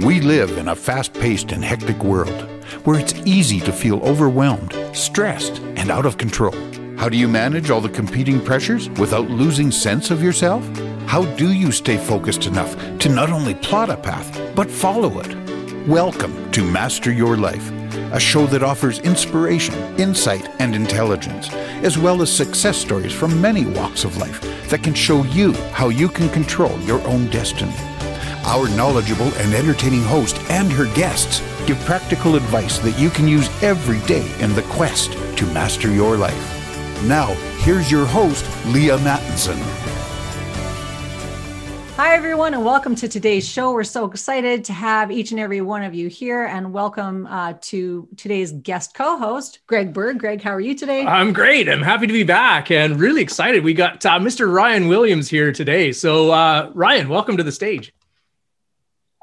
We live in a fast paced and hectic world where it's easy to feel overwhelmed, stressed, and out of control. How do you manage all the competing pressures without losing sense of yourself? How do you stay focused enough to not only plot a path, but follow it? Welcome to Master Your Life, a show that offers inspiration, insight, and intelligence, as well as success stories from many walks of life that can show you how you can control your own destiny. Our knowledgeable and entertaining host and her guests give practical advice that you can use every day in the quest to master your life. Now, here's your host, Leaha Mattinson. Hi, everyone, and welcome to today's show. We're so excited to have each and every one of you here, and welcome uh, to today's guest co host, Greg Bird. Greg, how are you today? I'm great. I'm happy to be back and really excited. We got uh, Mr. Ryan Williams here today. So, uh, Ryan, welcome to the stage.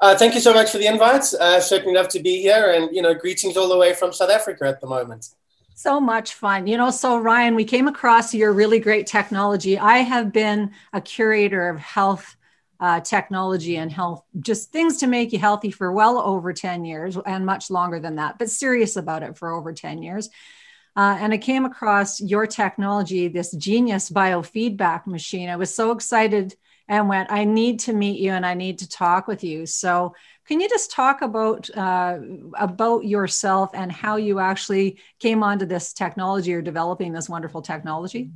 Uh, thank you so much for the invite. Uh, certainly love to be here, and you know, greetings all the way from South Africa at the moment. So much fun. You know, so Ryan, we came across your really great technology. I have been a curator of health uh, technology and health, just things to make you healthy for well over 10 years and much longer than that, but serious about it for over 10 years. Uh, and I came across your technology, this genius biofeedback machine. I was so excited and went, I need to meet you and I need to talk with you. So, can you just talk about uh, about yourself and how you actually came onto this technology or developing this wonderful technology?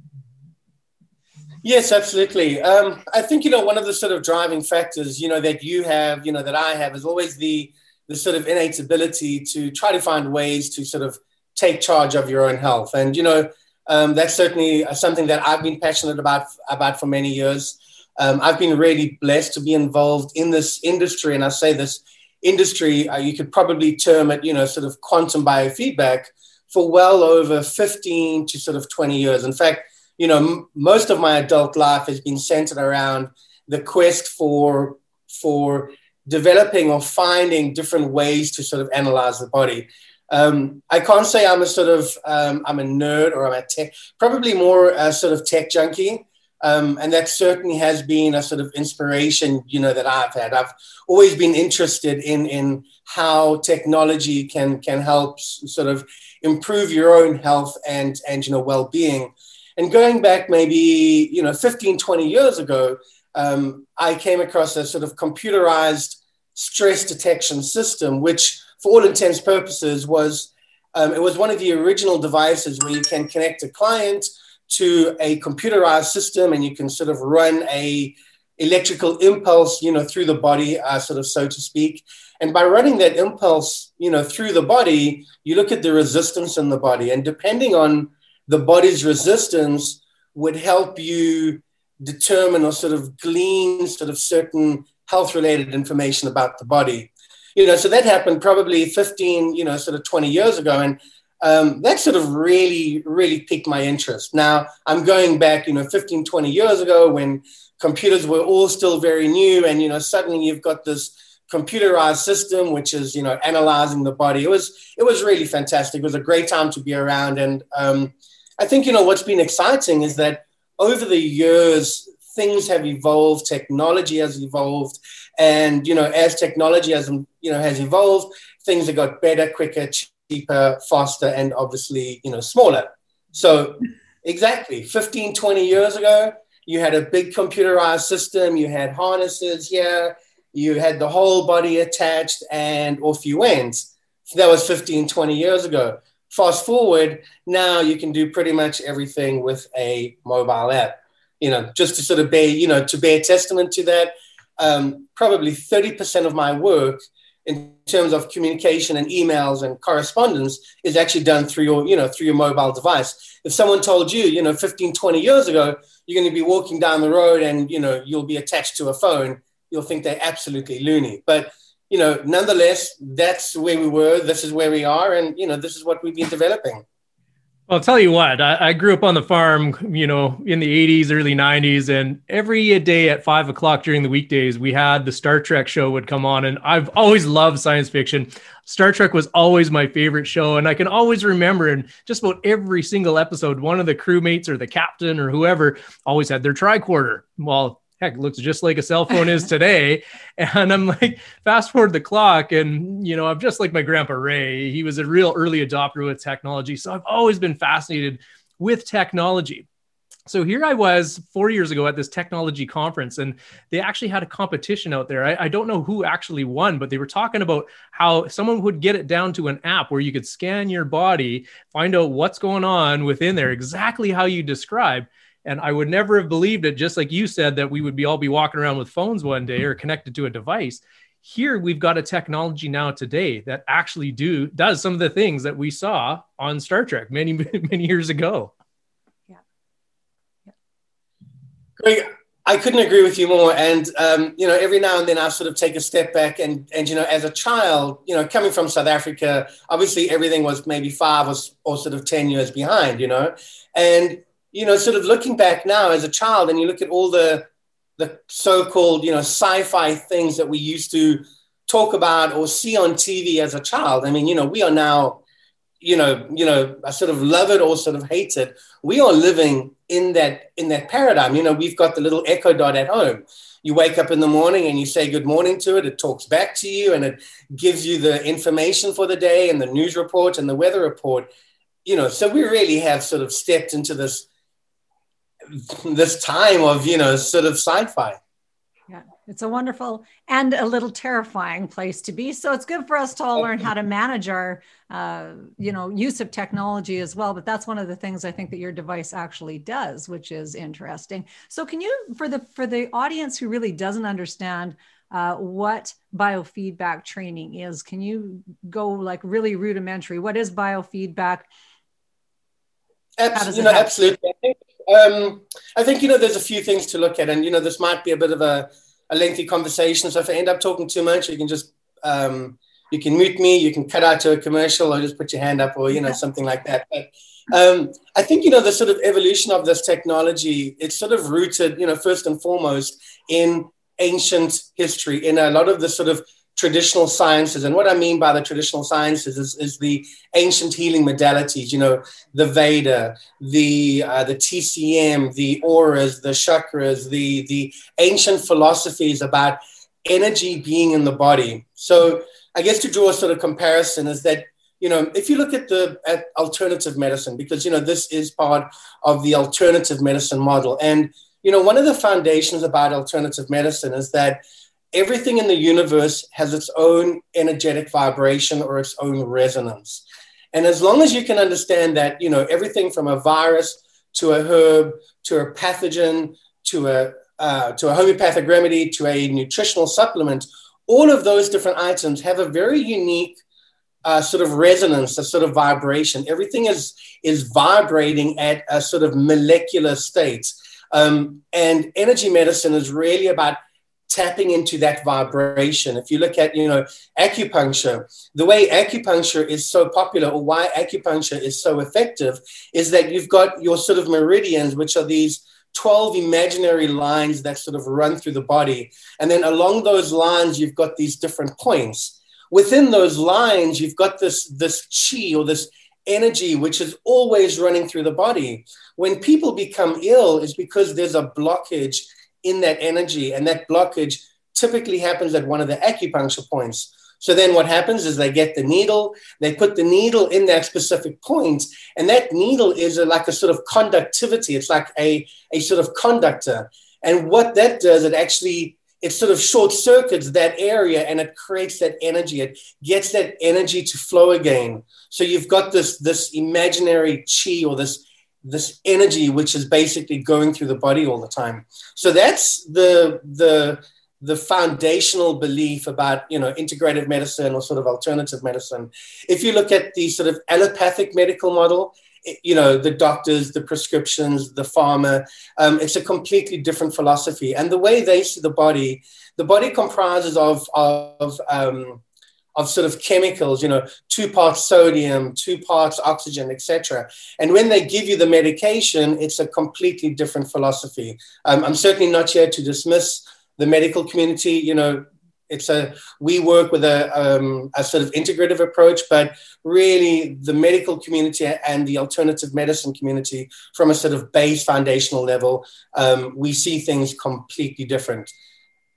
Yes, absolutely. Um, I think you know one of the sort of driving factors, you know, that you have, you know, that I have, is always the the sort of innate ability to try to find ways to sort of take charge of your own health, and you know, um, that's certainly something that I've been passionate about about for many years. Um, I've been really blessed to be involved in this industry, and I say this industry, uh, you could probably term it, you know, sort of quantum biofeedback for well over 15 to sort of 20 years. In fact, you know, m- most of my adult life has been centered around the quest for for developing or finding different ways to sort of analyze the body. Um, I can't say I'm a sort of um, I'm a nerd or I'm a tech, probably more a sort of tech junkie. Um, and that certainly has been a sort of inspiration, you know, that I've had. I've always been interested in in how technology can can help sort of improve your own health and and you know well-being. And going back maybe you know 15, 20 years ago, um, I came across a sort of computerized stress detection system, which for all intents purposes was um, it was one of the original devices where you can connect a client to a computerized system and you can sort of run a electrical impulse you know through the body uh, sort of so to speak. And by running that impulse you know through the body you look at the resistance in the body. And depending on the body's resistance would help you determine or sort of glean sort of certain health related information about the body. You know so that happened probably 15 you know sort of 20 years ago. And um, that sort of really, really piqued my interest. Now, I'm going back, you know, 15, 20 years ago when computers were all still very new, and, you know, suddenly you've got this computerized system which is you know analyzing the body it was it was really fantastic it was a great time to be around and um, i think you know what's been exciting is that over the years things have evolved technology has evolved and you know as technology has you know has evolved things have got better quicker cheaper, faster, and obviously, you know, smaller. So exactly 15, 20 years ago, you had a big computerized system, you had harnesses here, you had the whole body attached, and off you went. So that was 15, 20 years ago. Fast forward, now you can do pretty much everything with a mobile app. You know, just to sort of bear, you know, to bear testament to that, um, probably 30% of my work in terms of communication and emails and correspondence is actually done through your, you know, through your mobile device. If someone told you, you know, 15, 20 years ago, you're going to be walking down the road and, you know, you'll be attached to a phone, you'll think they're absolutely loony. But, you know, nonetheless, that's where we were. This is where we are. And, you know, this is what we've been developing. I'll tell you what, I, I, grew up on the farm, you know, in the 80s, early 90s, and every day at five o'clock during the weekdays, we had the Star Trek show would come on. And I've always loved science fiction. Star Trek was always my favorite show. And I can always remember in just about every single episode, one of the crewmates or the captain or whoever always had their tricorder. Well, heck looks just like a cell phone is today and i'm like fast forward the clock and you know i'm just like my grandpa ray he was a real early adopter with technology so i've always been fascinated with technology so here I was four years ago at this technology conference, and they actually had a competition out there. I, I, don't know who actually won, but they were talking about how someone would get it down to an app where you could scan your body, find out what's going on within there, exactly how you describe. And I would never have believed it, just like you said, that we would be all be walking around with phones one day or connected to a device. Here we've got a technology now today that actually do does some of the things that we saw on Star Trek many many years ago. Yeah. yeah. Greg, I couldn't agree with you more. And um, you know, every now and then I sort of take a step back and and you know, as a child, you know, coming from South Africa, obviously everything was maybe five or, or sort of ten years behind, you know, and you know, sort of looking back now as a child, and you look at all the the so-called you know sci-fi things that we used to talk about or see on TV as a child. I mean, you know, we are now you know, you know, I sort of love it or sort of hate it. We are living in that in that paradigm. You know, we've got the little echo dot at home. You wake up in the morning and you say good morning to it. It talks back to you and it gives you the information for the day and the news report and the weather report. You know, so we really have sort of stepped into this this time of you know sort of sci-fi. Yeah it's a wonderful and a little terrifying place to be. So it's good for us to all learn how to manage our, uh, you know, use of technology as well. But that's one of the things I think that your device actually does, which is interesting. So can you, for the for the audience who really doesn't understand uh, what biofeedback training is, can you go like really rudimentary? What is biofeedback? Absolutely, you know, absolutely. I think, um, I think you know there's a few things to look at, and you know this might be a bit of a a lengthy conversation. So if I end up talking too much, you can just um, you can mute me, you can cut out to a commercial, or just put your hand up, or you know something like that. But um, I think you know the sort of evolution of this technology. It's sort of rooted, you know, first and foremost in ancient history, in a lot of the sort of traditional sciences. And what I mean by the traditional sciences is, is the ancient healing modalities, you know, the Veda, the, uh, the TCM, the auras, the chakras, the, the ancient philosophies about energy being in the body. So I guess to draw a sort of comparison is that, you know, if you look at the at alternative medicine, because, you know, this is part of the alternative medicine model. And, you know, one of the foundations about alternative medicine is that everything in the universe has its own energetic vibration or its own resonance. And as long as you can understand that, you know, everything from a virus to a herb to a pathogen to a uh, to a homeopathic remedy to a nutritional supplement, all of those different items have a very unique uh, sort of resonance, a sort of vibration. Everything is is vibrating at a sort of molecular state. Um, and energy medicine is really about tapping into that vibration. If you look at, you know, acupuncture, the way acupuncture is so popular or why acupuncture is so effective is that you've got your sort of meridians, which are these 12 imaginary lines that sort of run through the body. And then along those lines, you've got these different points. Within those lines, you've got this, this chi or this energy which is always running through the body. When people become ill, is because there's a blockage in that energy. And that blockage typically happens at one of the acupuncture points. So then what happens is they get the needle, they put the needle in that specific point, and that needle is a, like a sort of conductivity. It's like a, a sort of conductor. And what that does, it actually it sort of short circuits that area and it creates that energy. It gets that energy to flow again. So you've got this this imaginary chi or this this energy which is basically going through the body all the time. So that's the the the foundational belief about you know integrative medicine or sort of alternative medicine. If you look at the sort of allopathic medical model you know the doctors the prescriptions the pharma um, it's a completely different philosophy. And the way they see the body the body comprises of of um, of sort of chemicals, you know, two parts sodium, two parts oxygen, etc. And when they give you the medication, it's a completely different philosophy. Um, I'm certainly not here to dismiss the medical community. You know, it's a we work with a, um, a sort of integrative approach, but really the medical community and the alternative medicine community, from a sort of base foundational level, um, we see things completely different.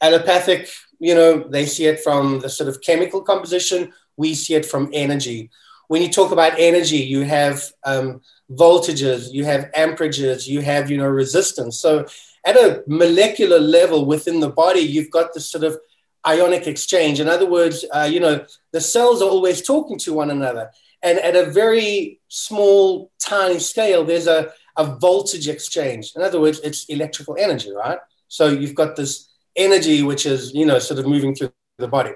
Allopathic, you know, they see it from the sort of chemical composition. We see it from energy. When you talk about energy, you have um, voltages, you have amperages, you have you know resistance. So at a molecular level within the body, you've got this sort of ionic exchange. In other words, uh, you know, the cells are always talking to one another. And at a very small, tiny scale, there's a, a voltage exchange. In other words, it's electrical energy, right? So you've got this energy which is, you know, sort of moving through the body.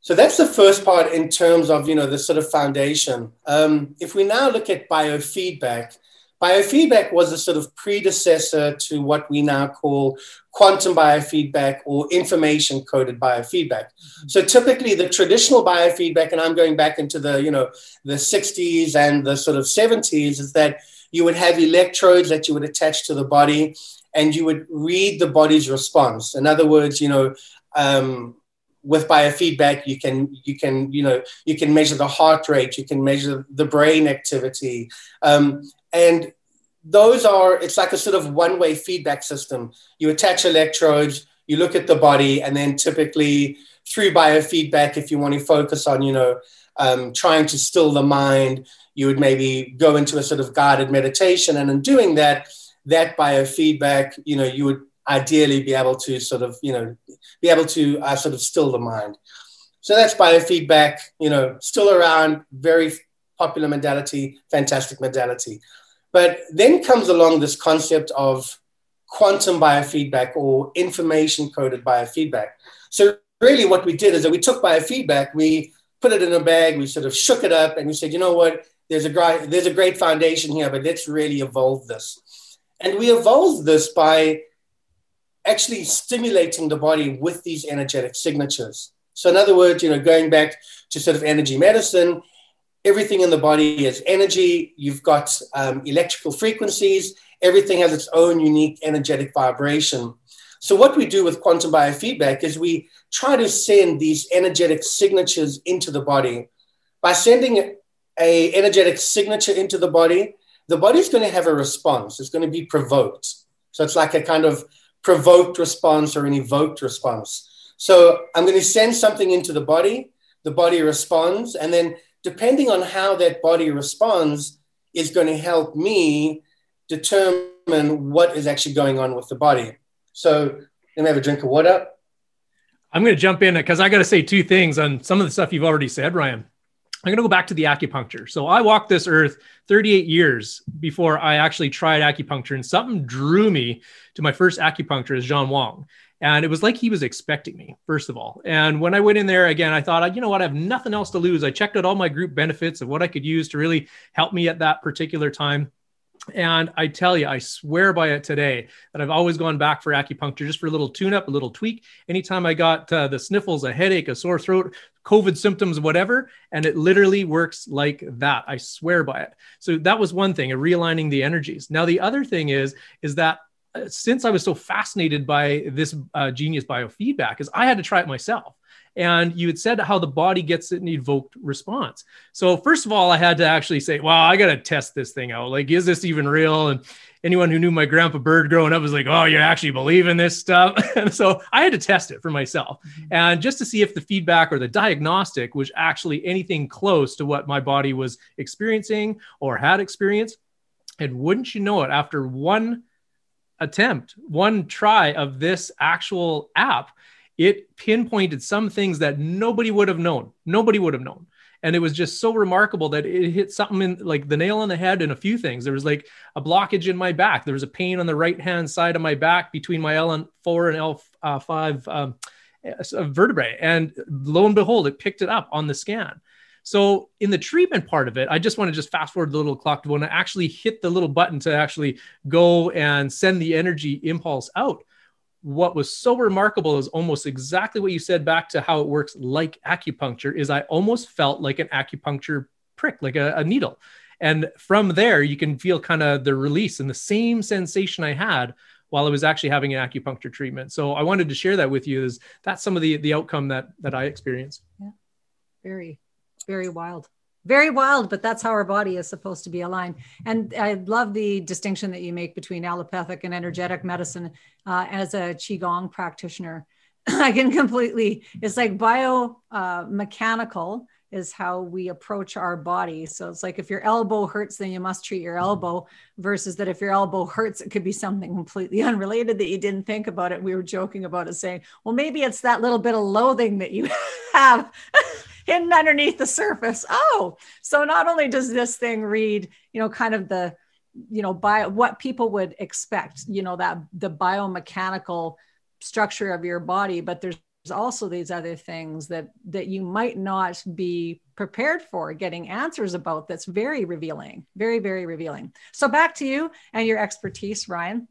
So that's the first part in terms of, you know, the sort of foundation. Um, if we now look at biofeedback, Biofeedback was a sort of predecessor to what we now call quantum biofeedback or information coded biofeedback. So typically the traditional biofeedback, and I'm going back into the, you know, the 60s and the sort of 70s, is that you would have electrodes that you would attach to the body and you would read the body's response. In other words, you know, um, with biofeedback you can you can you know you can measure the heart rate you can measure the brain activity um, and those are, it's like a sort of one way feedback system. You attach electrodes, you look at the body, and then typically through biofeedback, if you want to focus on, you know, um, trying to still the mind, you would maybe go into a sort of guided meditation. And in doing that, that biofeedback, you know, you would ideally be able to sort of, you know, be able to uh, sort of still the mind. So that's biofeedback, you know, still around, very popular modality, fantastic modality. But then comes along this concept of quantum biofeedback or information coded biofeedback. So, really, what we did is that we took biofeedback, we put it in a bag, we sort of shook it up, and we said, you know what, there's a, there's a great foundation here, but let's really evolve this. And we evolved this by actually stimulating the body with these energetic signatures. So, in other words, you know, going back to sort of energy medicine, everything in the body is energy. You've got um, electrical frequencies. Everything has its own unique energetic vibration. So what we do with quantum biofeedback is we try to send these energetic signatures into the body. By sending a energetic signature into the body, the body's going to have a response. It's going to be provoked. So it's like a kind of provoked response or an evoked response. So I'm going to send something into the body, the body responds, and then depending on how that body responds, is going to help me determine what is actually going on with the body. So, let me have a drink of water. I'm going to jump in because I got to say two things on some of the stuff you've already said, Ryan. I'm going to go back to the acupuncture. So I walked this earth 38 years before I actually tried acupuncture, and something drew me to my first acupuncturist, John Wong. And it was like he was expecting me, first of all. And when I went in there again, I thought, you know what, I have nothing else to lose. I checked out all my group benefits of what I could use to really help me at that particular time. And I tell you, I swear by it today that I've always gone back for acupuncture just for a little tune up, a little tweak. Anytime I got uh, the sniffles, a headache, a sore throat, COVID symptoms, whatever. And it literally works like that. I swear by it. So that was one thing, realigning the energies. Now, the other thing is, is that since I was so fascinated by this uh, genius biofeedback, is I had to try it myself. And you had said how the body gets an evoked response. So first of all, I had to actually say, "Wow, I got to test this thing out. Like, is this even real?" And anyone who knew my grandpa Bird growing up was like, "Oh, you actually believe in this stuff?" and so I had to test it for myself, mm-hmm. and just to see if the feedback or the diagnostic was actually anything close to what my body was experiencing or had experienced. And wouldn't you know it, after one attempt, one try of this actual app, it pinpointed some things that nobody would have known. Nobody would have known. And it was just so remarkable that it hit something in like the nail on the head in a few things. There was like a blockage in my back. There was a pain on the right hand side of my back between my L4 and L5 um, vertebrae. And lo and behold, it picked it up on the scan. So in the treatment part of it, I just want to just fast forward the little clock to when I actually hit the little button to actually go and send the energy impulse out. What was so remarkable is almost exactly what you said back to how it works like acupuncture is I almost felt like an acupuncture prick, like a, a needle. And from there, you can feel kind of the release and the same sensation I had while I was actually having an acupuncture treatment. So I wanted to share that with you. Is that's some of the the outcome that that I experienced. Yeah, very, very wild very wild, but that's how our body is supposed to be aligned. And I love the distinction that you make between allopathic and energetic medicine. Uh, as a qigong practitioner, I can completely. It's like biomechanical uh, is how we approach our body. So it's like if your elbow hurts, then you must treat your elbow. Versus that if your elbow hurts, it could be something completely unrelated that you didn't think about it. We were joking about it, saying, "Well, maybe it's that little bit of loathing that you have." hidden underneath the surface. Oh, so not only does this thing read, you know, kind of the, you know, bio, what people would expect, you know, that the biomechanical structure of your body, but there's also these other things that that you might not be prepared for getting answers about that's very revealing very very revealing so back to you and your expertise ryan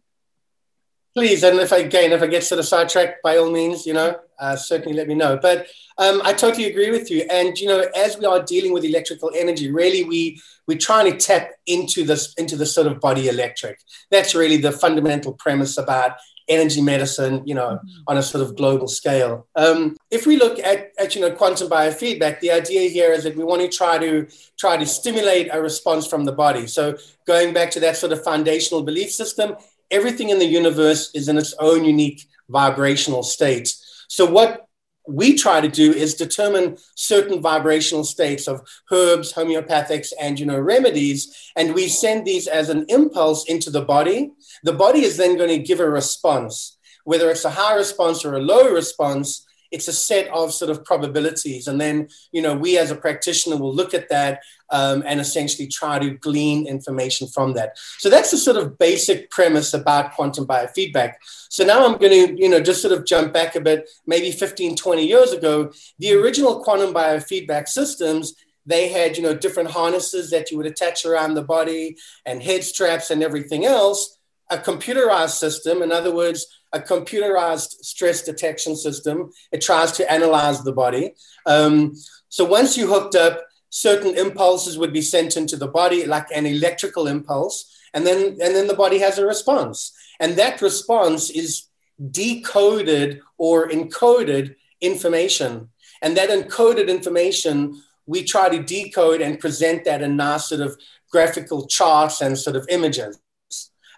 please and if i again if i get sort of sidetracked by all means you know uh, certainly let me know but um, I totally agree with you. And you know, as we are dealing with electrical energy, really we we're trying to tap into this into the sort of body electric. That's really the fundamental premise about energy medicine, you know, mm-hmm. on a sort of global scale. Um, if we look at, at you know quantum biofeedback, the idea here is that we want to try to try to stimulate a response from the body. So going back to that sort of foundational belief system, everything in the universe is in its own unique vibrational state. So what we try to do is determine certain vibrational states of herbs, homeopathics, and you know remedies, and we send these as an impulse into the body. The body is then going to give a response, whether it's a high response or a low response. It's a set of sort of probabilities, and then you know we as a practitioner will look at that um, and essentially try to glean information from that. So that's the sort of basic premise about quantum biofeedback. So now I'm going to, you know, just sort of jump back a bit, maybe 15, 20 years ago, the original quantum biofeedback systems, they had, you know, different harnesses that you would attach around the body and head straps and everything else. A computerized system, in other words, a computerized stress detection system. It tries to analyze the body. Um, so once you hooked up, certain impulses would be sent into the body, like an electrical impulse, and then and then the body has a response, and that response is decoded or encoded information, and that encoded information we try to decode and present that in nice sort of graphical charts and sort of images.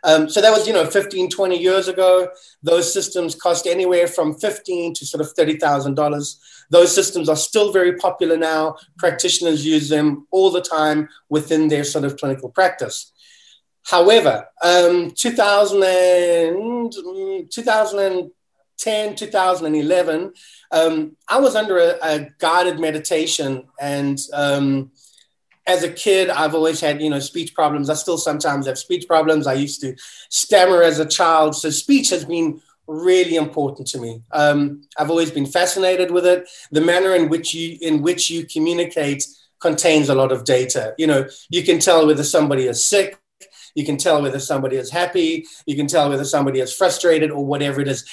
Um, so that was, you know, 15, 20 years ago. Those systems cost anywhere from 15 to sort of $30,000. Those systems are still very popular now. Practitioners use them all the time within their sort of clinical practice. However, um, 2000 and, 2010, 2011, um, I was under a, a guided meditation and um, as a kid, I've always had, you know, speech problems. I still sometimes have speech problems. I used to stammer as a child. So speech has been really important to me. Um, I've always been fascinated with it. The manner in which you in which you communicate contains a lot of data. You know, you can tell whether somebody is sick. You can tell whether somebody is happy. You can tell whether somebody is frustrated or whatever it is.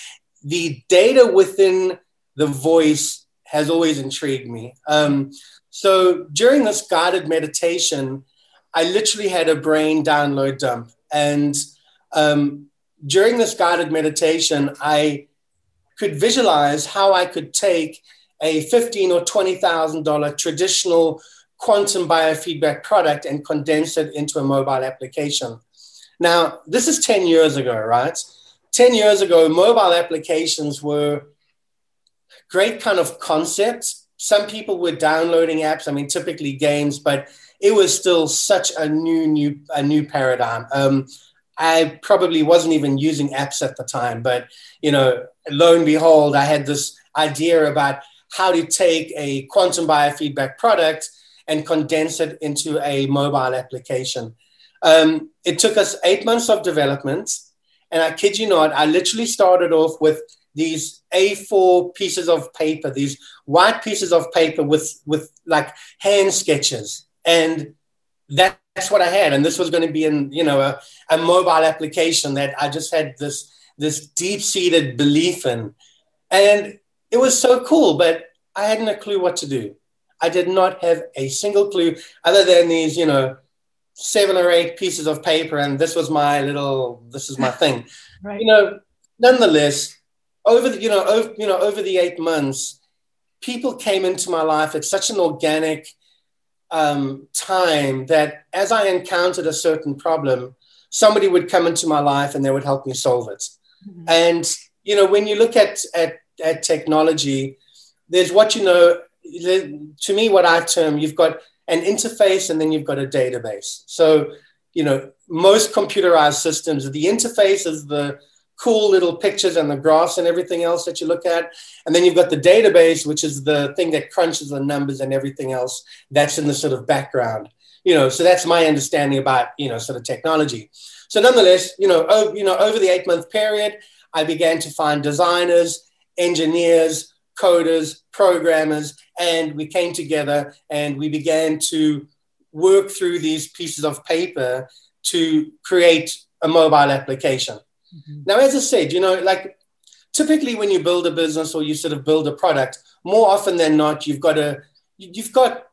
The data within the voice has always intrigued me. Um, so during this guided meditation, I literally had a brain download dump. And um, during this guided meditation, I could visualize how I could take a fifteen or twenty thousand dollar traditional quantum biofeedback product and condense it into a mobile application. Now, this is 10 years ago, right? 10 years ago, mobile applications were great kind of concepts, some people were downloading apps. I mean, typically games, but it was still such a new, new, a new paradigm. Um, I probably wasn't even using apps at the time, but you know, lo and behold, I had this idea about how to take a quantum biofeedback product and condense it into a mobile application. Um, it took us eight months of development, and I kid you not, I literally started off with these A4 pieces of paper, these white pieces of paper with, with like hand sketches. And that's what I had. And this was going to be in, you know, a, a mobile application that I just had this, this deep seated belief in. And it was so cool, but I hadn't a clue what to do. I did not have a single clue other than these, you know, seven or eight pieces of paper, and this was my little, this is my thing. right. You know, nonetheless, over the, you know, over, you know, over the eight months, people came into my life at such an organic um, time that as I encountered a certain problem, somebody would come into my life and they would help me solve it. Mm-hmm. And you know, when you look at, at at technology, there's what you know. To me, what I term you've got an interface and then you've got a database. So, you know, most computerized systems, the interface is the cool little pictures and the graphs and everything else that you look at. And then you've got the database, which is the thing that crunches the numbers and everything else that's in the sort of background. You know, so that's my understanding about, you know, sort of technology. So nonetheless, you know, you know, over the eight month period, I began to find designers, engineers, coders, programmers, and we came together and we began to work through these pieces of paper to create a mobile application. Mm-hmm. Now, as I said, you know, like typically when you build a business or you sort of build a product, more often than not, you've got a you've got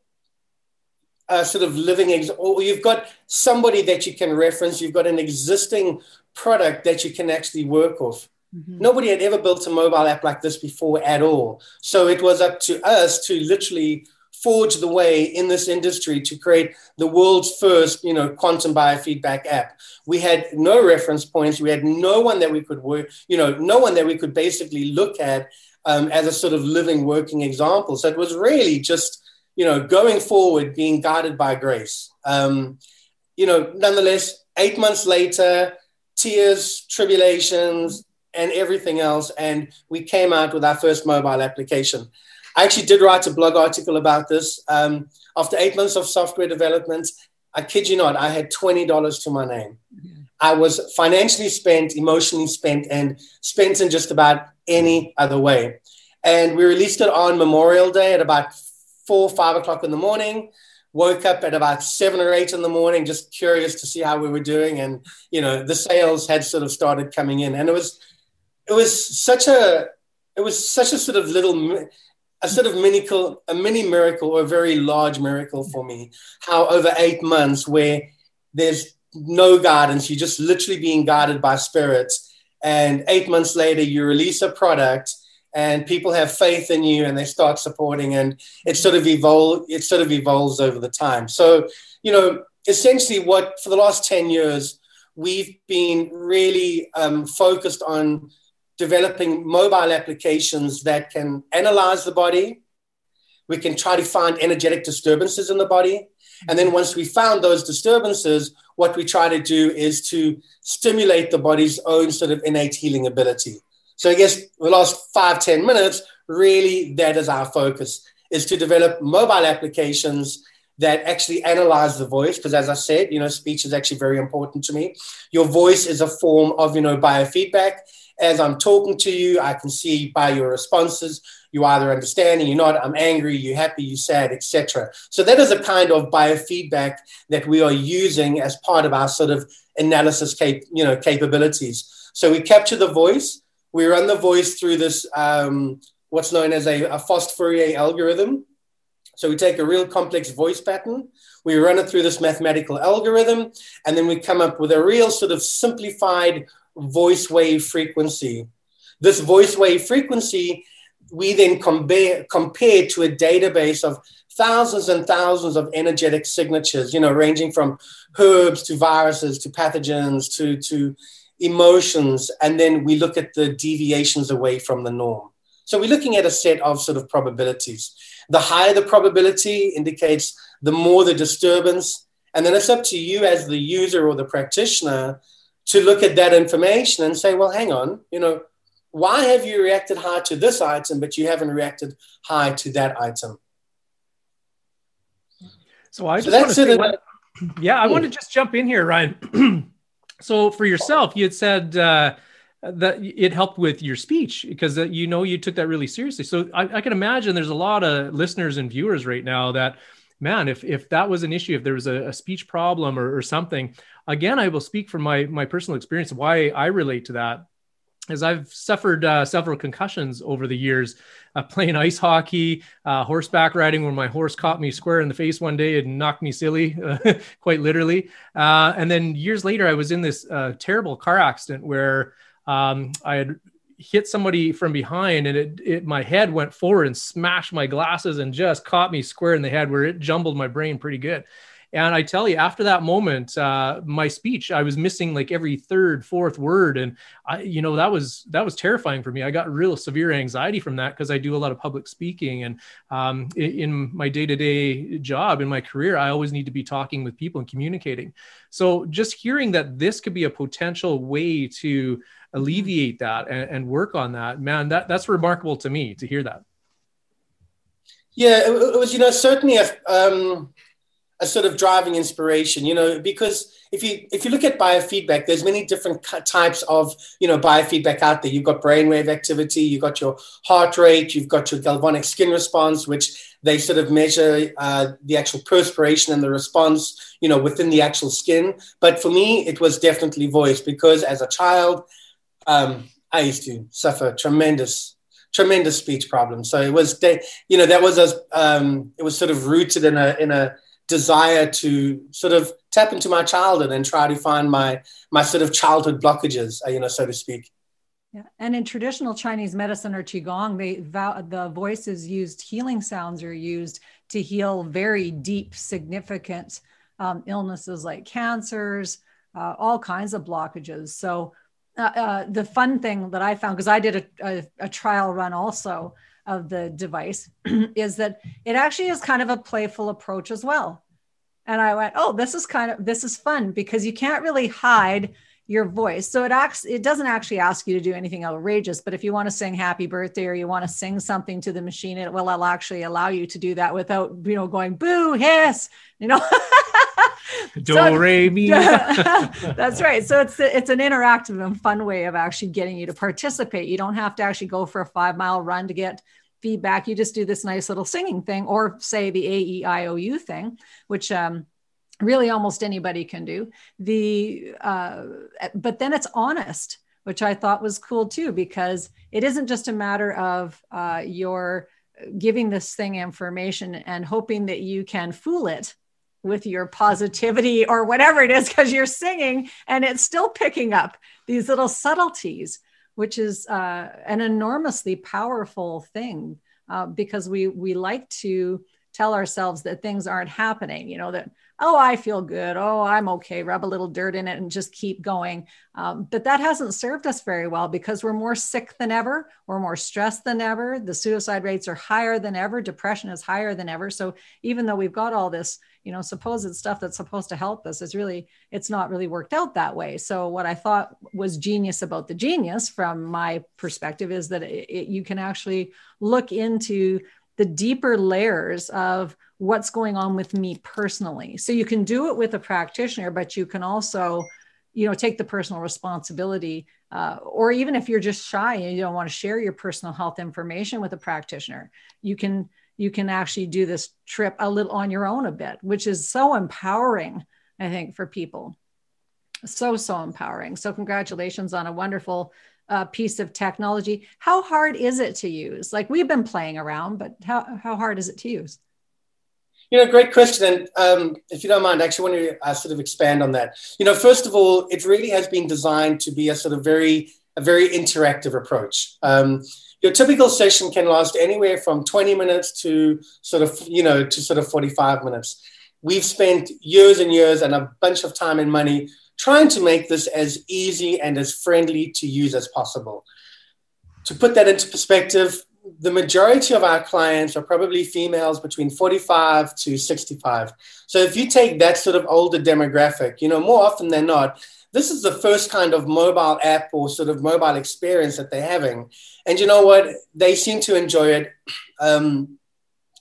a sort of living ex- or you've got somebody that you can reference. You've got an existing product that you can actually work off. Mm-hmm. Nobody had ever built a mobile app like this before at all. So it was up to us to literally forge the way in this industry to create the world's first, you know, quantum biofeedback app. We had no reference points. We had no one that we could work, you know, no one that we could basically look at um, as a sort of living, working example. So it was really just, you know, going forward, being guided by grace. Um, you know, nonetheless, eight months later, tears, tribulations, and everything else. And we came out with our first mobile application. I actually did write a blog article about this. Um, after eight months of software development, I kid you not, I had $20 to my name. Mm-hmm. I was financially spent, emotionally spent, and spent in just about any other way. And we released it on Memorial Day at about four, five o'clock in the morning. Woke up at about seven or eight in the morning, just curious to see how we were doing. And, you know, the sales had sort of started coming in. And it was, it was such a, it was such a sort of little a sort of miracle, a mini miracle or a very large miracle for me. How over eight months, where there's no guidance, you're just literally being guided by spirits. And eight months later, you release a product and people have faith in you and they start supporting and it sort of evolve it sort of evolves over the time so you know essentially what for the last 10 years we've been really um, focused on developing mobile applications that can analyze the body. We can try to find energetic disturbances in the body. And then once we found those disturbances, what we try to do is to stimulate the body's own sort of innate healing ability. So I guess the last five ten minutes, really that is our focus, is to develop mobile applications that actually analyze the voice. Because as I said, you know, speech is actually very important to me. Your voice is a form of, you know, biofeedback as I'm talking to you, I can see by your responses, you either understand, you're not, I'm angry, you're happy, you're sad, etc. So that is a kind of biofeedback that we are using as part of our sort of analysis cap- you know, capabilities. So we capture the voice, we run the voice through this, um, what's known as a, a Fast Fourier algorithm. So we take a real complex voice pattern, we run it through this mathematical algorithm, and then we come up with a real sort of simplified voice wave frequency. This voice wave frequency, we then compare, compare to a database of thousands and thousands of energetic signatures, you know, ranging from herbs to viruses to pathogens to, to emotions. And then we look at the deviations away from the norm. So we're looking at a set of sort of probabilities. The higher the probability indicates the more the disturbance. And then it's up to you as the user or the practitioner to look at that information and say, well, hang on, you know, why have you reacted high to this item, but you haven't reacted high to that item? So I just so want to say, yeah, I want to just jump in here, Ryan. so for yourself, you had said uh, that it helped with your speech because uh, you know you took that really seriously. So I, I can imagine there's a lot of listeners and viewers right now that man, if if that was an issue, if there was a, a speech problem or, or, something, again, I will speak from my my personal experience why I relate to that. as I've suffered uh, several concussions over the years, uh, playing ice hockey, uh, horseback riding, where my horse caught me square in the face one day and knocked me silly, quite literally. Uh, and then years later, I was in this uh, terrible car accident where um, I had hit somebody from behind and it, it my head went forward and smashed my glasses and just caught me square in the head where it jumbled my brain pretty good and I tell you, after that moment, uh, my speech, I was missing like every third, fourth word, and I, you know, that was that was terrifying for me. I got real severe anxiety from that because I do a lot of public speaking, and um, in, my day-to-day job, in my career, I always need to be talking with people and communicating. So just hearing that this could be a potential way to alleviate that and, and work on that, man, that that's remarkable to me to hear that. Yeah, it was, you know, certainly a, um, a sort of driving inspiration, you know, because if you if you look at biofeedback, there's many different types of you know biofeedback out there. You've got brainwave activity, you've got your heart rate, you've got your galvanic skin response, which they sort of measure uh, the actual perspiration and the response, you know, within the actual skin. But for me, it was definitely voice because as a child, um, I used to suffer tremendous tremendous speech problems. So it was, you know, that was a, um, it was sort of rooted in a in a desire to sort of tap into my childhood and try to find my my sort of childhood blockages, uh, you know, so to speak. Yeah, and in traditional Chinese medicine or qigong, they the voices used, healing sounds are used to heal very deep, significant um, illnesses like cancers, uh, all kinds of blockages. So uh, uh, the fun thing that I found, because I did a, a, a trial run also, of the device is that it actually is kind of a playful approach as well. And I went, oh, this is kind of this is fun because you can't really hide your voice. So it acts it doesn't actually ask you to do anything outrageous, but if you want to sing happy birthday or you want to sing something to the machine, it will actually allow you to do that without, you know, going boo, hiss, you know. Do so, re mi. that's right. So it's it's an interactive and fun way of actually getting you to participate. You don't have to actually go for a five mile run to get feedback. You just do this nice little singing thing, or say the A E I O U thing, which um, really almost anybody can do. The uh, but then it's honest, which I thought was cool too, because it isn't just a matter of uh, your giving this thing information and hoping that you can fool it with your positivity or whatever it is because you're singing and it's still picking up these little subtleties which is uh, an enormously powerful thing uh, because we we like to tell ourselves that things aren't happening you know that oh i feel good. Oh i'm okay. Rub a little dirt in it and just keep going. Um, but that hasn't served us very well because we're more sick than ever. We're more stressed than ever. The suicide rates are higher than ever. Depression is higher than ever. So even though we've got all this you know supposed stuff that's supposed to help us is really it's not really worked out that way. So what i thought was genius about the genius from my perspective is that it, it, you can actually look into the deeper layers of what's going on with me personally so you can do it with a practitioner but you can also you know take the personal responsibility uh, or even if you're just shy and you don't want to share your personal health information with a practitioner you can you can actually do this trip a little on your own a bit, which is so empowering, I think, for people. So, so empowering. So, congratulations on a wonderful uh, piece of technology. How hard is it to use? Like we've been playing around, but how, how hard is it to use? You know, great question. And um, if you don't mind, I actually want to uh, sort of expand on that. You know, first of all, it really has been designed to be a sort of very, a very interactive approach. Um, your typical session can last anywhere from 20 minutes to sort of, you know, to sort of 45 minutes. We've spent years and years and a bunch of time and money trying to make this as easy and as friendly to use as possible. To put that into perspective, the majority of our clients are probably females between 45 to 65. So if you take that sort of older demographic, you know, more often than not, this is the first kind of mobile app or sort of mobile experience that they're having. And you know what? They seem to enjoy it. Um,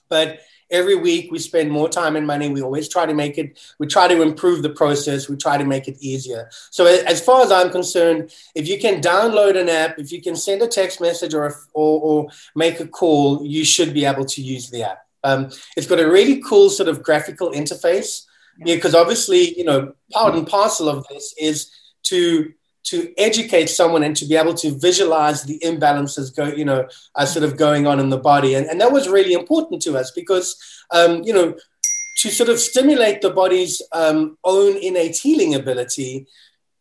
but every week we spend more time and money. We always try to make it, we try to improve the process, we try to make it easier. So, as far as I'm concerned, if you can download an app, if you can send a text message or, or, or make a call, you should be able to use the app. Um, it's got a really cool sort of graphical interface. Yeah, because obviously, you know, part and parcel of this is to to educate someone and to be able to visualize the imbalances go, you know, are sort of going on in the body. And, and that was really important to us because, um, you know, to sort of stimulate the body's um, own innate healing ability,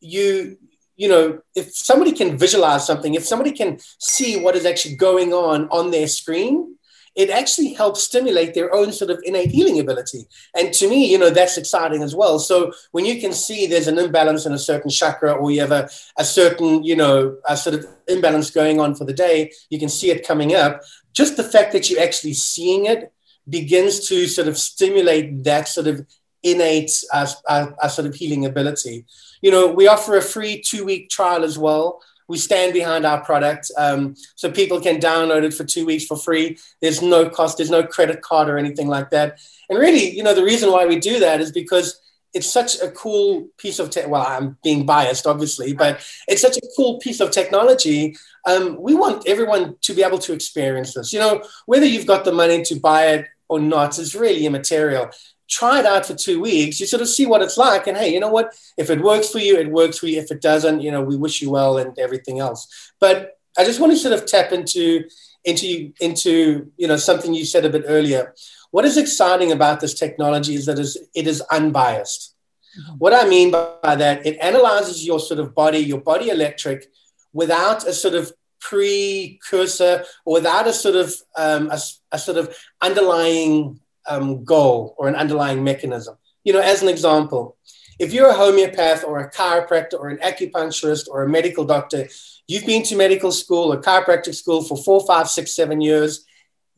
you, you know, if somebody can visualize something, if somebody can see what is actually going on on their screen, it actually helps stimulate their own sort of innate healing ability. And to me, you know, that's exciting as well. So when you can see there's an imbalance in a certain chakra or you have a, a certain, you know, a sort of imbalance going on for the day, you can see it coming up. Just the fact that you're actually seeing it begins to sort of stimulate that sort of innate uh, uh, uh, sort of healing ability. You know, we offer a free two week trial as well we stand behind our product. Um, so people can download it for two weeks for free. There's no cost, there's no credit card or anything like that. And really, you know, the reason why we do that is because it's such a cool piece of tech. Well, I'm being biased, obviously, but it's such a cool piece of technology. Um, we want everyone to be able to experience this. You know, whether you've got the money to buy it or not is really immaterial try it out for two weeks. You sort of see what it's like. And hey, you know what? If it works for you, it works for you. If it doesn't, you know, we wish you well and everything else. But I just want to sort of tap into into into you know something you said a bit earlier. What is exciting about this technology is that it is unbiased. Mm-hmm. What I mean by that, it analyzes your sort of body, your body electric, without a sort of precursor or without a sort of um, a, a sort of underlying um, goal or an underlying mechanism. You know, as an example, if you're a homeopath or a chiropractor or an acupuncturist or a medical doctor, you've been to medical school or chiropractic school for four, five, six, seven years.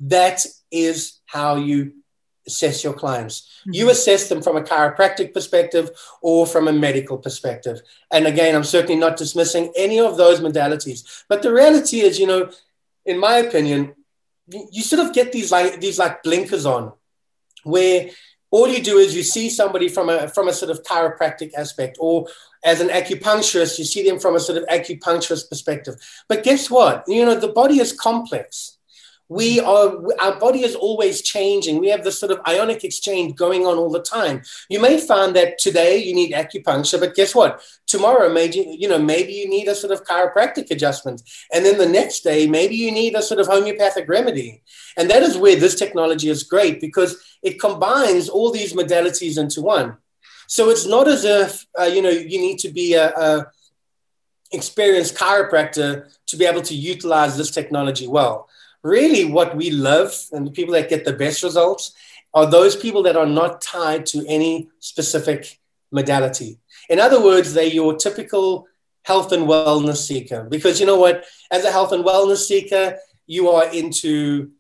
That is how you assess your clients. Mm-hmm. You assess them from a chiropractic perspective or from a medical perspective. And again, I'm certainly not dismissing any of those modalities. But the reality is, you know, in my opinion, you sort of get these like these like blinkers on where all you do is you see somebody from a from a sort of chiropractic aspect or as an acupuncturist you see them from a sort of acupuncturist perspective. But guess what? You know the body is complex we are our body is always changing. We have this sort of ionic exchange going on all the time. You may find that today you need acupuncture but guess what? Tomorrow maybe you know maybe you need a sort of chiropractic adjustment. And then the next day maybe you need a sort of homeopathic remedy. And that is where this technology is great because it combines all these modalities into one. So it's not as if uh, you know you need to be a, a experienced chiropractor to be able to utilize this technology well really what we love and the people that get the best results are those people that are not tied to any specific modality. In other words, they're your typical health and wellness seeker. Because you know what? As a health and wellness seeker, you are into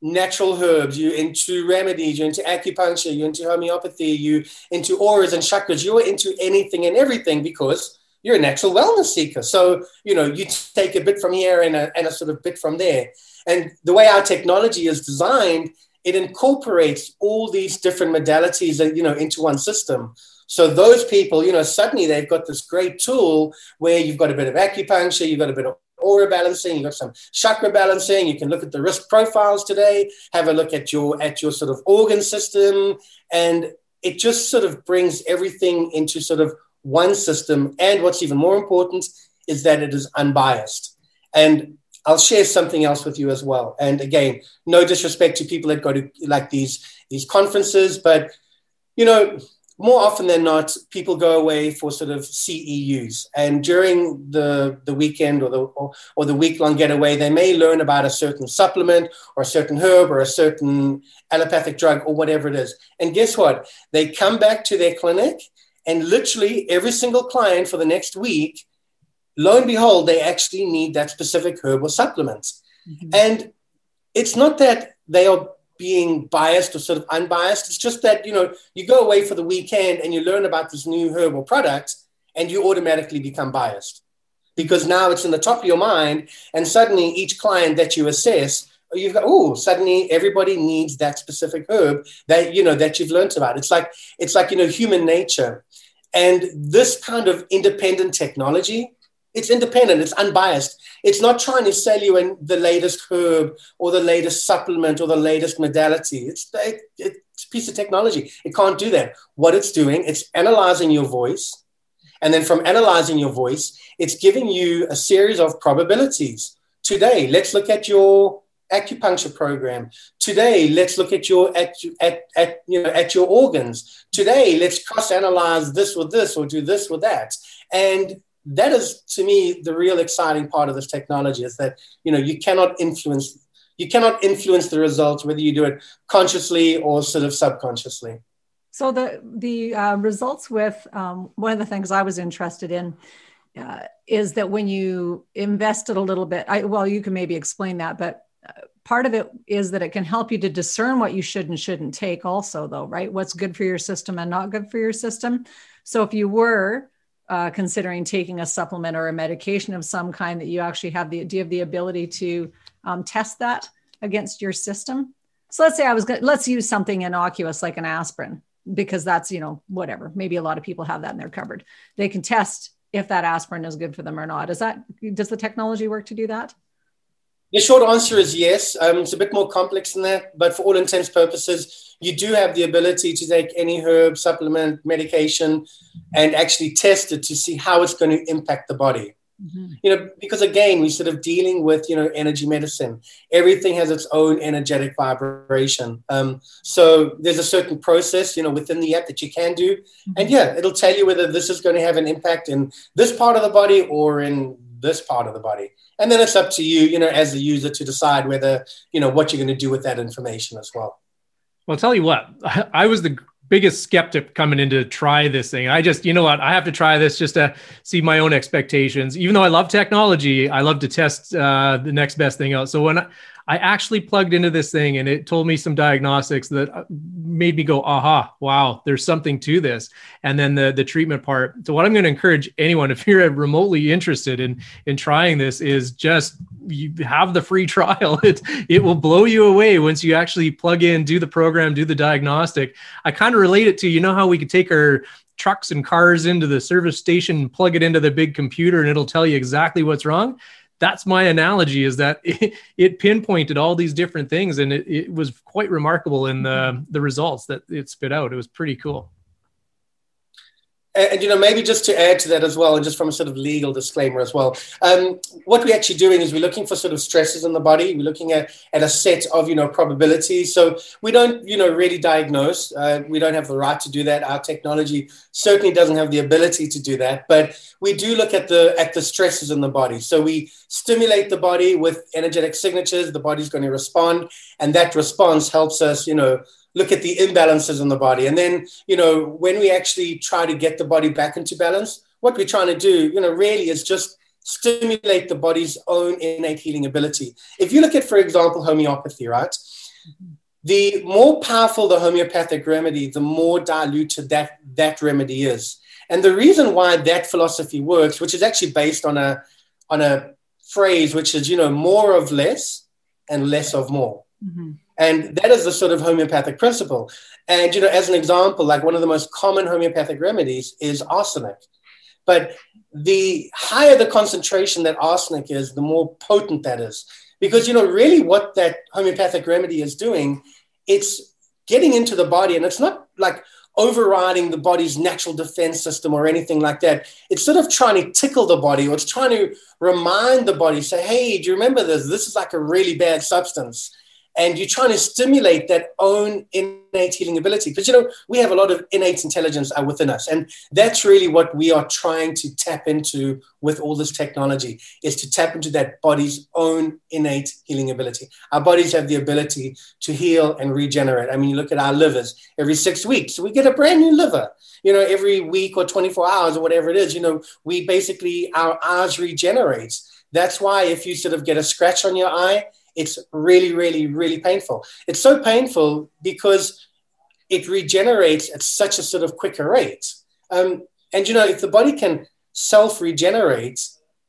natural herbs, you're into remedies, you're into acupuncture, you're into homeopathy, you're into auras and chakras, you're into anything and everything because you're a natural wellness seeker. So, you know, you take a bit from here and a, and a sort of bit from there. And the way our technology is designed, it incorporates all these different modalities, uh, you know, into one system. So those people, you know, suddenly they've got this great tool where you've got a bit of acupuncture, you've got a bit of aura balancing, you've got some chakra balancing. You can look at the risk profiles today, have a look at your at your sort of organ system, and it just sort of brings everything into sort of one system. And what's even more important is that it is unbiased. And I'll share something else with you as well. And again, no disrespect to people that go to like these these conferences, but you know, more often than not, people go away for sort of CEUs, and during the the weekend or the or, or the week long getaway, they may learn about a certain supplement or a certain herb or a certain allopathic drug or whatever it is. And guess what? They come back to their clinic, and literally every single client for the next week lo and behold, they actually need that specific herb or supplement. Mm-hmm. And it's not that they are being biased or sort of unbiased. It's just that, you know, you go away for the weekend and you learn about this new herbal product and you automatically become biased because now it's in the top of your mind. And suddenly each client that you assess, you've got, oh, suddenly everybody needs that specific herb that, you know, that you've learned about. It's like, it's like, you know, human nature. And this kind of independent technology it's independent, it's unbiased. It's not trying to sell you in the latest herb or the latest supplement or the latest modality. It's, it, it's a piece of technology. It can't do that. What it's doing, it's analyzing your voice And then from analyzing your voice, it's giving you a series of probabilities. Today, let's look at your acupuncture program. Today, let's look at your at, at, at you know at your organs. Today, let's cross analyze this with this or do this with that. And that is to me the real exciting part of this technology is that you know you cannot influence you cannot influence the results whether you do it consciously or sort of subconsciously. So the the uh, results with um, one of the things I was interested in uh, is that when you invested a little bit, I, well, you can maybe explain that, but uh, part of it is that it can help you to discern what you should and shouldn't take, also, though, right? What's good for your system and not good for your system. So if you were uh, considering taking a supplement or a medication of some kind, that you actually have the do you have the ability to um, test that against your system? So let's say I was going let's use something innocuous like an aspirin because that's you know whatever. Maybe a lot of people have that in their cupboard. They can test if that aspirin is good for them or not. Is that does the technology work to do that? The short answer is yes. Um, it's a bit more complex than that but for all intents purposes you do have the ability to take any herb supplement medication and actually test it to see how it's going to impact the body Mm-hmm. You know, because again, we're sort of dealing with, you know, energy medicine. Everything has its own energetic vibration. Um, so there's a certain process, you know, within the app that you can do. Mm-hmm. And yeah, it'll tell you whether this is going to have an impact in this part of the body or in this part of the body. And then it's up to you, you know, as the user to decide whether, you know, what you're going to do with that information as well. Well, I'll tell you what, I was the biggest skeptic coming in to try this thing. I just, you know what, I have to try this just to see my own expectations. Even though I love technology, I love to test uh, the next best thing out. So when I, I actually plugged into this thing and it told me some diagnostics that uh, made me go, aha, wow, there's something to this. And then the, the treatment part. So what I'm going to encourage anyone, if you're remotely interested in, in trying this is just you have the free trial. It, it will blow you away once you actually plug in, do the program, do the diagnostic. I kind of relate it to, you know, how we could take our trucks and cars into the service station, plug it into the big computer and it'll tell you exactly what's wrong that's my analogy is that it, it pinpointed all these different things and it, it was quite remarkable in the the results that it spit out. It was pretty cool and, you know maybe just to add to that as well and just from a sort of legal disclaimer as well um, what we're actually doing is we're looking for sort of stresses in the body. We're looking at, at a set of you know probabilities. So we don't you know really diagnose uh, we don't have the right to do that. Our technology certainly doesn't have the ability to do that but we do look at the at the stresses in the body. So we stimulate the body with energetic signatures. The body's going to respond and that response helps us you know look at the imbalances in the body. And then, you know, when we actually try to get the body back into balance, what we're trying to do, you know, really is just stimulate the body's own innate healing ability. If you look at, for example, homeopathy, right? The more powerful the homeopathic remedy, the more diluted that, that remedy is. And the reason why that philosophy works, which is actually based on a, on a phrase which is, you know, more of less and less of more. Mm-hmm. And that is the sort of homeopathic principle. And, you know, as an example, like one of the most common homeopathic remedies is arsenic. But the higher the concentration that arsenic is, the more potent that is. Because, you know, really what that homeopathic remedy is doing, it's getting into the body and it's not like overriding the body's natural defense system or anything like that. It's sort of trying to tickle the body or it's trying to remind the body, say, hey, do you remember this? This is like a really bad substance and you're trying to stimulate that own innate healing ability. Because you know we have a lot of innate intelligence uh, within us. And that's really what we are trying to tap into with all this technology is to tap into that body's own innate healing ability. Our bodies have the ability to heal and regenerate. I mean you look at our livers. Every six weeks we get a brand new liver. You know every week or 24 hours or whatever it is you know we basically our eyes regenerates. that's why if you sort of get a scratch on your eye it's really, really, really painful. It's so painful because it regenerates at such a sort of quicker rate. Um, and you know, if the body can self regenerate,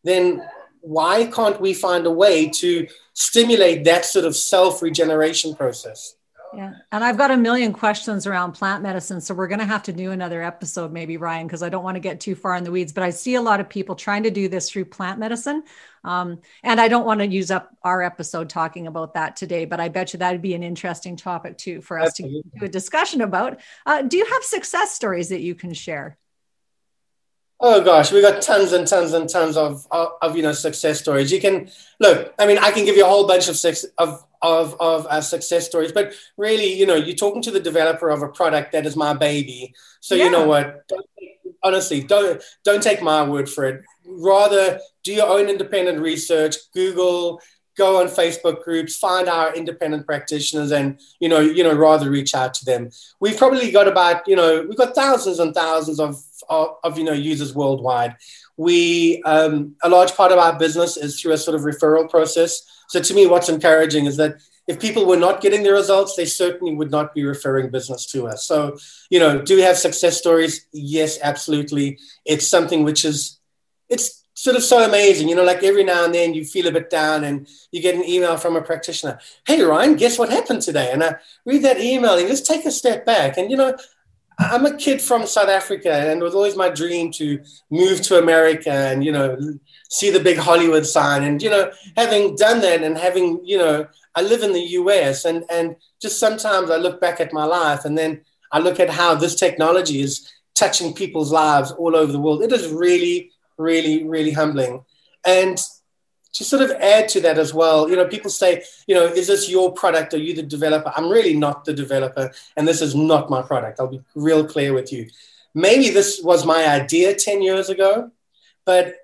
then why can't we find a way to stimulate that sort of self regeneration process? Yeah. And I've got a million questions around plant medicine. So we're going to have to do another episode, maybe, Ryan, because I don't want to get too far in the weeds. But I see a lot of people trying to do this through plant medicine. Um, and I don't want to use up our episode talking about that today, but I bet you that'd be an interesting topic too for us Absolutely. to do a discussion about. Uh, do you have success stories that you can share? Oh gosh, we got tons and tons and tons of, of, of, you know success stories. You can look. I mean, I can give you a whole bunch of six, of of of uh, success stories, but really, you know, you're talking to the developer of a product that is my baby. So yeah. you know what? Don't, honestly, don't don't take my word for it. Rather, do your own independent research. Google, go on Facebook groups, find our independent practitioners, and you know, you know, rather reach out to them. We've probably got about, you know, we've got thousands and thousands of of, of you know users worldwide. We um, a large part of our business is through a sort of referral process. So to me, what's encouraging is that if people were not getting the results, they certainly would not be referring business to us. So, you know, do we have success stories? Yes, absolutely. It's something which is, it's sort of so amazing. You know, like every now and then you feel a bit down and you get an email from a practitioner. Hey, Ryan, guess what happened today? And I read that email and just take a step back. And, you know, I'm a kid from South Africa and it was always my dream to move to America and, you know, see the big Hollywood sign. And, you know, having done that and having, you know, I live in the US and, and just sometimes I look back at my life and then I look at how this technology is touching people's lives all over the world. It is really really, really humbling. And to sort of add to that as well, you know, people say, you know, is this your product? Are you the developer? I'm really not the developer, and this is not my product. I'll be real clear with you. Maybe this was my idea 10 years ago, but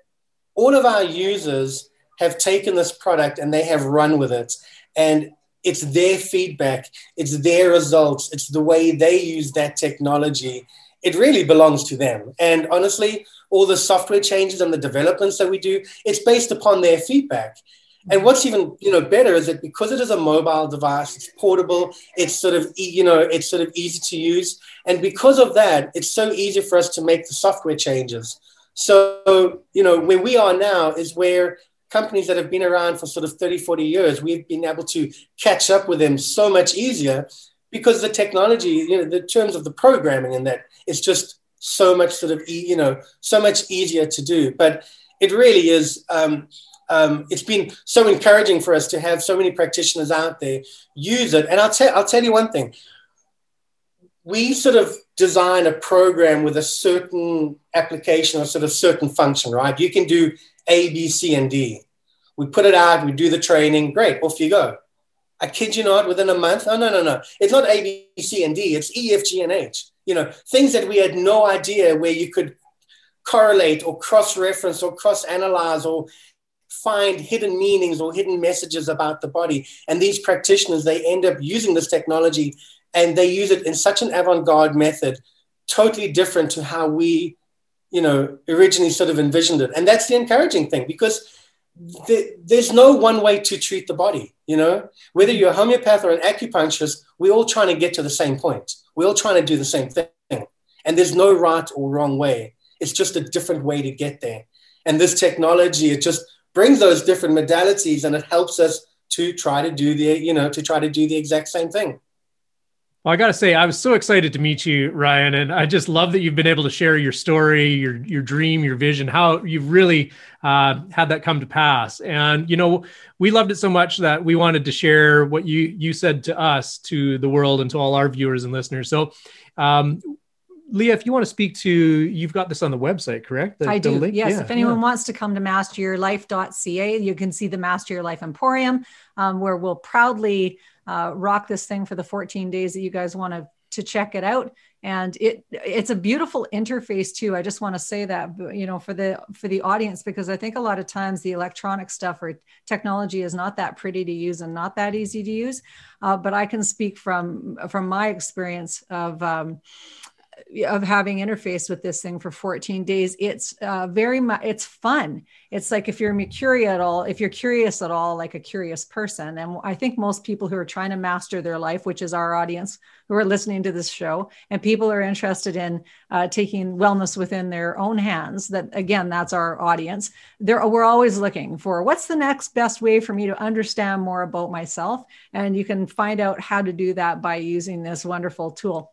all of our users have taken this product and they have run with it. And it's their feedback, it's their results, it's the way they use that technology. It really belongs to them. And honestly, all the software changes and the developments that we do, it's based upon their feedback. And what's even you know better is that because it is a mobile device, it's portable, it's sort of you know it's sort of easy to use, and because of that, it's so easy for us to make the software changes. So you know where we are now is where companies that have been around for sort of 30, 40 years, we've been able to catch up with them so much easier because the technology, you know, the terms of the programming and that it's just so much sort of you know so much easier to do. But it really is um, um, it's been so encouraging for us to have so many practitioners out there use it. And i'll tell i'll tell you one thing. We sort of design a program with a certain application or sort of certain function right? You can do a b c and d. We put it out we do the training great off you go. I kid you not within a month oh no no no. It's not a b c and d it's e f g and h you know, things that we had no idea where you could correlate or cross reference or cross analyze or find hidden meanings or hidden messages about the body. And these practitioners, they end up using this technology and they use it in such an avant garde method, totally different to how we, you know, originally sort of envisioned it. And that's the encouraging thing because the, there's no one way to treat the body, you know, whether you're a homeopath or an acupuncturist, we're all trying to get to the same point. We're all trying to do the same thing. And there's no right or wrong way. It's just a different way to get there. And this technology, it just brings those different modalities and it helps us to try to do the, you know, to try to do the exact same thing. Well, I got to say, I was so excited to meet you, Ryan, and I just love that you've been able to share your story, your your dream, your vision, how you've really uh, had that come to pass. And you know, we loved it so much that we wanted to share what you you said to us, to the world, and to all our viewers and listeners. So, um, Leaha, if you want to speak to, you've got this on the website, correct? The, I do. Yes. Yeah, if anyone yeah. wants to come to masteryourlife.ca, you can see the Master Your Life Emporium, um, where we'll proudly uh, rock this thing for the 14 days that you guys want to to check it out. And it it's a beautiful interface too. I just want to say that you know for the for the audience because i think a lot of times the electronic stuff or technology is not that pretty to use and not that easy to use. Uh, but i can speak from from my experience of um, of having interface with this thing for 14 days it's uh, very much it's fun. It's like if you're curious at all if you're curious at all like a curious person. And i think most people who are trying to master their life which is our audience who are listening to this show and people are interested in uh, taking wellness within their own hands that again that's our audience. There we're always looking for what's the next best way for me to understand more about myself. And you can find out how to do that by using this wonderful tool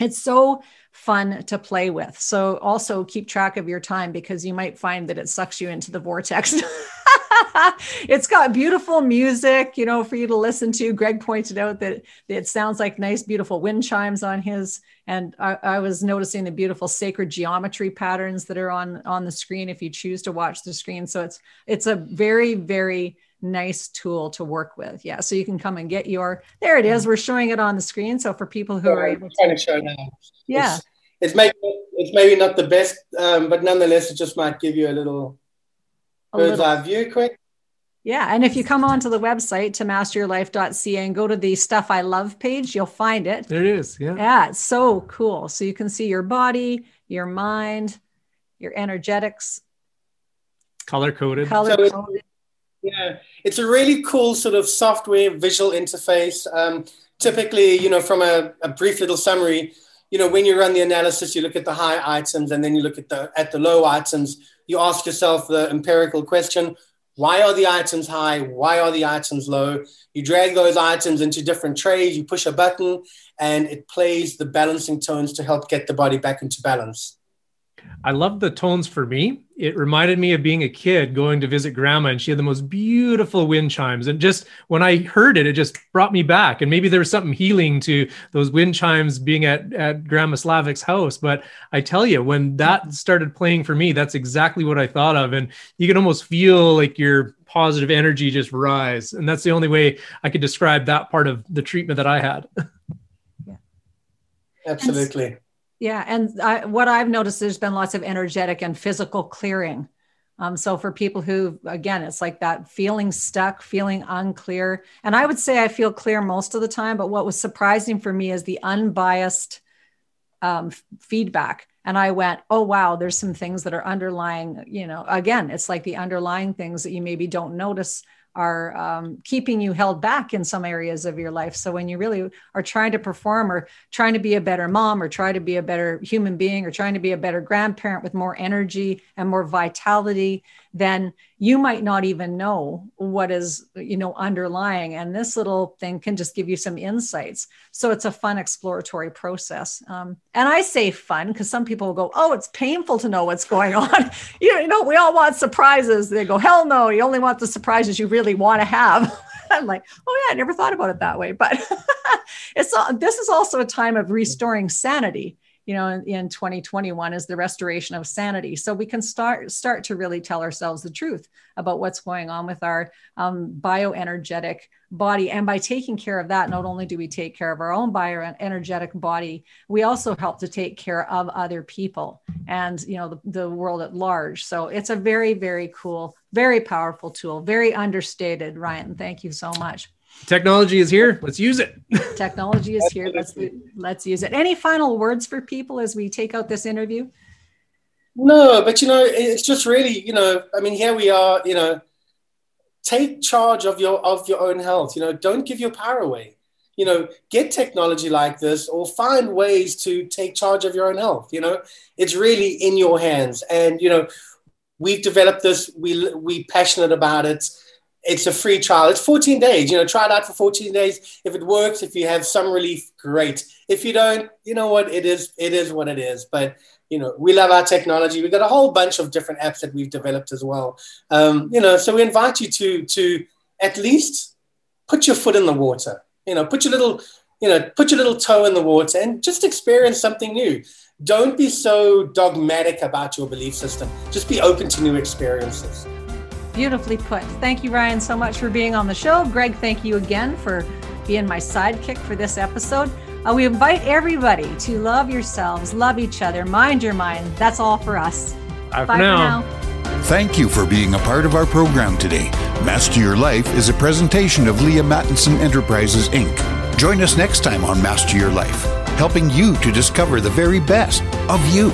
it's so fun to play with. So also keep track of your time because you might find that it sucks you into the vortex. it's got beautiful music, you know, for you to listen to. Greg pointed out that it sounds like nice, beautiful wind chimes on his. And I, I, was noticing the beautiful sacred geometry patterns that are on on the screen if you choose to watch the screen. So it's it's a very very nice tool to work with. Yeah, so you can come and get your. There it is. We're showing it on the screen. So for people who are able to, to show now. Yeah. It's, it's maybe it's maybe not the best, um, but nonetheless, it just might give you a little a bird's little. eye view quick. Yeah. And if you come onto the website to masteryourlife.ca and go to the stuff I love page, you'll find it. There it is. Yeah. Yeah. It's so cool. So you can see your body, your mind, your energetics. Color coded. Color coded. Yeah. It's a really cool sort of software visual interface. Um, typically, you know, from a, a brief little summary, you know, when you run the analysis, you look at the high items and then you look at the at the low items. You ask yourself the empirical question: Why are the items high? Why are the items low? You drag those items into different trays. You push a button, and it plays the balancing tones to help get the body back into balance. I love the tones for me. It reminded me of being a kid going to visit grandma, and she had the most beautiful wind chimes. And just when I heard it, it just brought me back. And maybe there was something healing to those wind chimes being at, at Grandma Slavik's house. But I tell you, when that started playing for me, that's exactly what I thought of. And you can almost feel like your positive energy just rise. And that's the only way I could describe that part of the treatment that I had. yeah. Absolutely. Yeah, and I, what I've noticed, there's been lots of energetic and physical clearing. Um, so for people who, again, it's like that feeling stuck, feeling unclear, and I would say I feel clear most of the time. But what was surprising for me is the unbiased um, feedback. And I went, oh wow, there's some things that are underlying. You know, again, it's like the underlying things that you maybe don't notice are um, keeping you held back in some areas of your life. So when you really are trying to perform or trying to be a better mom or try to be a better human being or trying to be a better grandparent with more energy and more vitality, then you might not even know what is you know underlying. And this little thing can just give you some insights. So it's a fun exploratory process. Um, and i say fun because some people will go oh it's painful to know what's going on. You know we all want surprises. They go hell no you only want the surprises you really want to have. I'm like oh yeah i never thought about it that way. But it's this is also a time of restoring sanity you know, in, in 2021 is the restoration of sanity. So we can start start to really tell ourselves the truth about what's going on with our um, bioenergetic body. And by taking care of that, not only do we take care of our own bioenergetic body, we also help to take care of other people and you know the, the world at large. So it's a very, very cool, very powerful tool, very understated. Ryan, thank you so much. Technology is here. Let's use it. Technology is here. Let's let's use it. Any final words for people as we take out this interview? No, but you know, it's just really, you know, I mean, here we are, you know, take charge of your of your own health. You know, don't give your power away. You know, get technology like this or find ways to take charge of your own health. You know, it's really in your hands. And you know, we've developed this. We we passionate about it it's a free trial. It's 14 days. You know, try it out for 14 days. If it works, if you have some relief, great. If you don't, you know what? It is it is what it is. But you know, we love our technology. We've got a whole bunch of different apps that we've developed as well. Um, you know, so we invite you to to at least put your foot in the water. You know, put your little you know put your little toe in the water and just experience something new. Don't be so dogmatic about your belief system. Just be open to new experiences. Beautifully put. Thank you, Ryan, so much for being on the show. Greg, thank you again for being my sidekick for this episode. Uh, we invite everybody to love yourselves, love each other, mind your mind. That's all for us. Bye, Bye for, now. for now. Thank you for being a part of our program today. Master Your Life is a presentation of Leaha Mattinson Enterprises, Inc. Join us next time on Master Your Life, helping you to discover the very best of you.